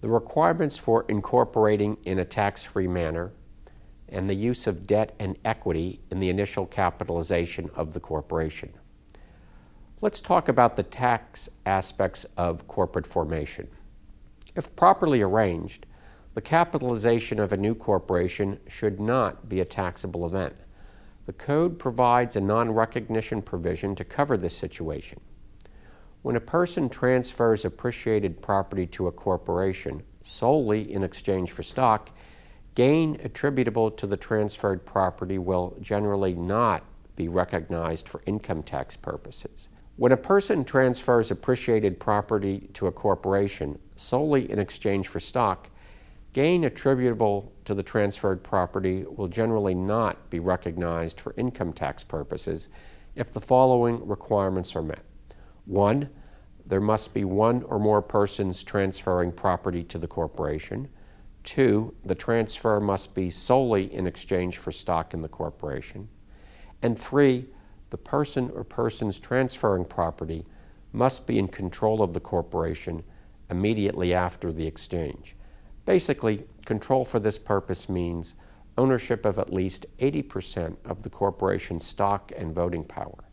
the requirements for incorporating in a tax free manner, and the use of debt and equity in the initial capitalization of the corporation. Let's talk about the tax aspects of corporate formation. If properly arranged, the capitalization of a new corporation should not be a taxable event. The Code provides a non recognition provision to cover this situation. When a person transfers appreciated property to a corporation solely in exchange for stock, gain attributable to the transferred property will generally not be recognized for income tax purposes. When a person transfers appreciated property to a corporation solely in exchange for stock, gain attributable to the transferred property will generally not be recognized for income tax purposes if the following requirements are met. One, there must be one or more persons transferring property to the corporation. Two, the transfer must be solely in exchange for stock in the corporation. And three, the person or persons transferring property must be in control of the corporation immediately after the exchange. Basically, control for this purpose means ownership of at least 80% of the corporation's stock and voting power.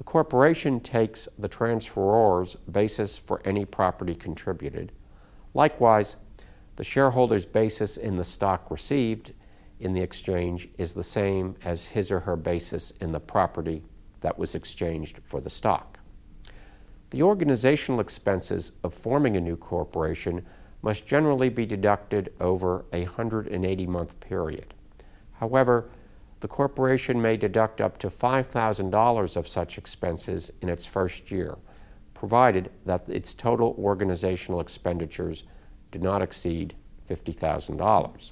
The corporation takes the transferor's basis for any property contributed. Likewise, the shareholder's basis in the stock received in the exchange is the same as his or her basis in the property that was exchanged for the stock. The organizational expenses of forming a new corporation must generally be deducted over a 180 month period. However, the corporation may deduct up to $5,000 of such expenses in its first year, provided that its total organizational expenditures do not exceed $50,000.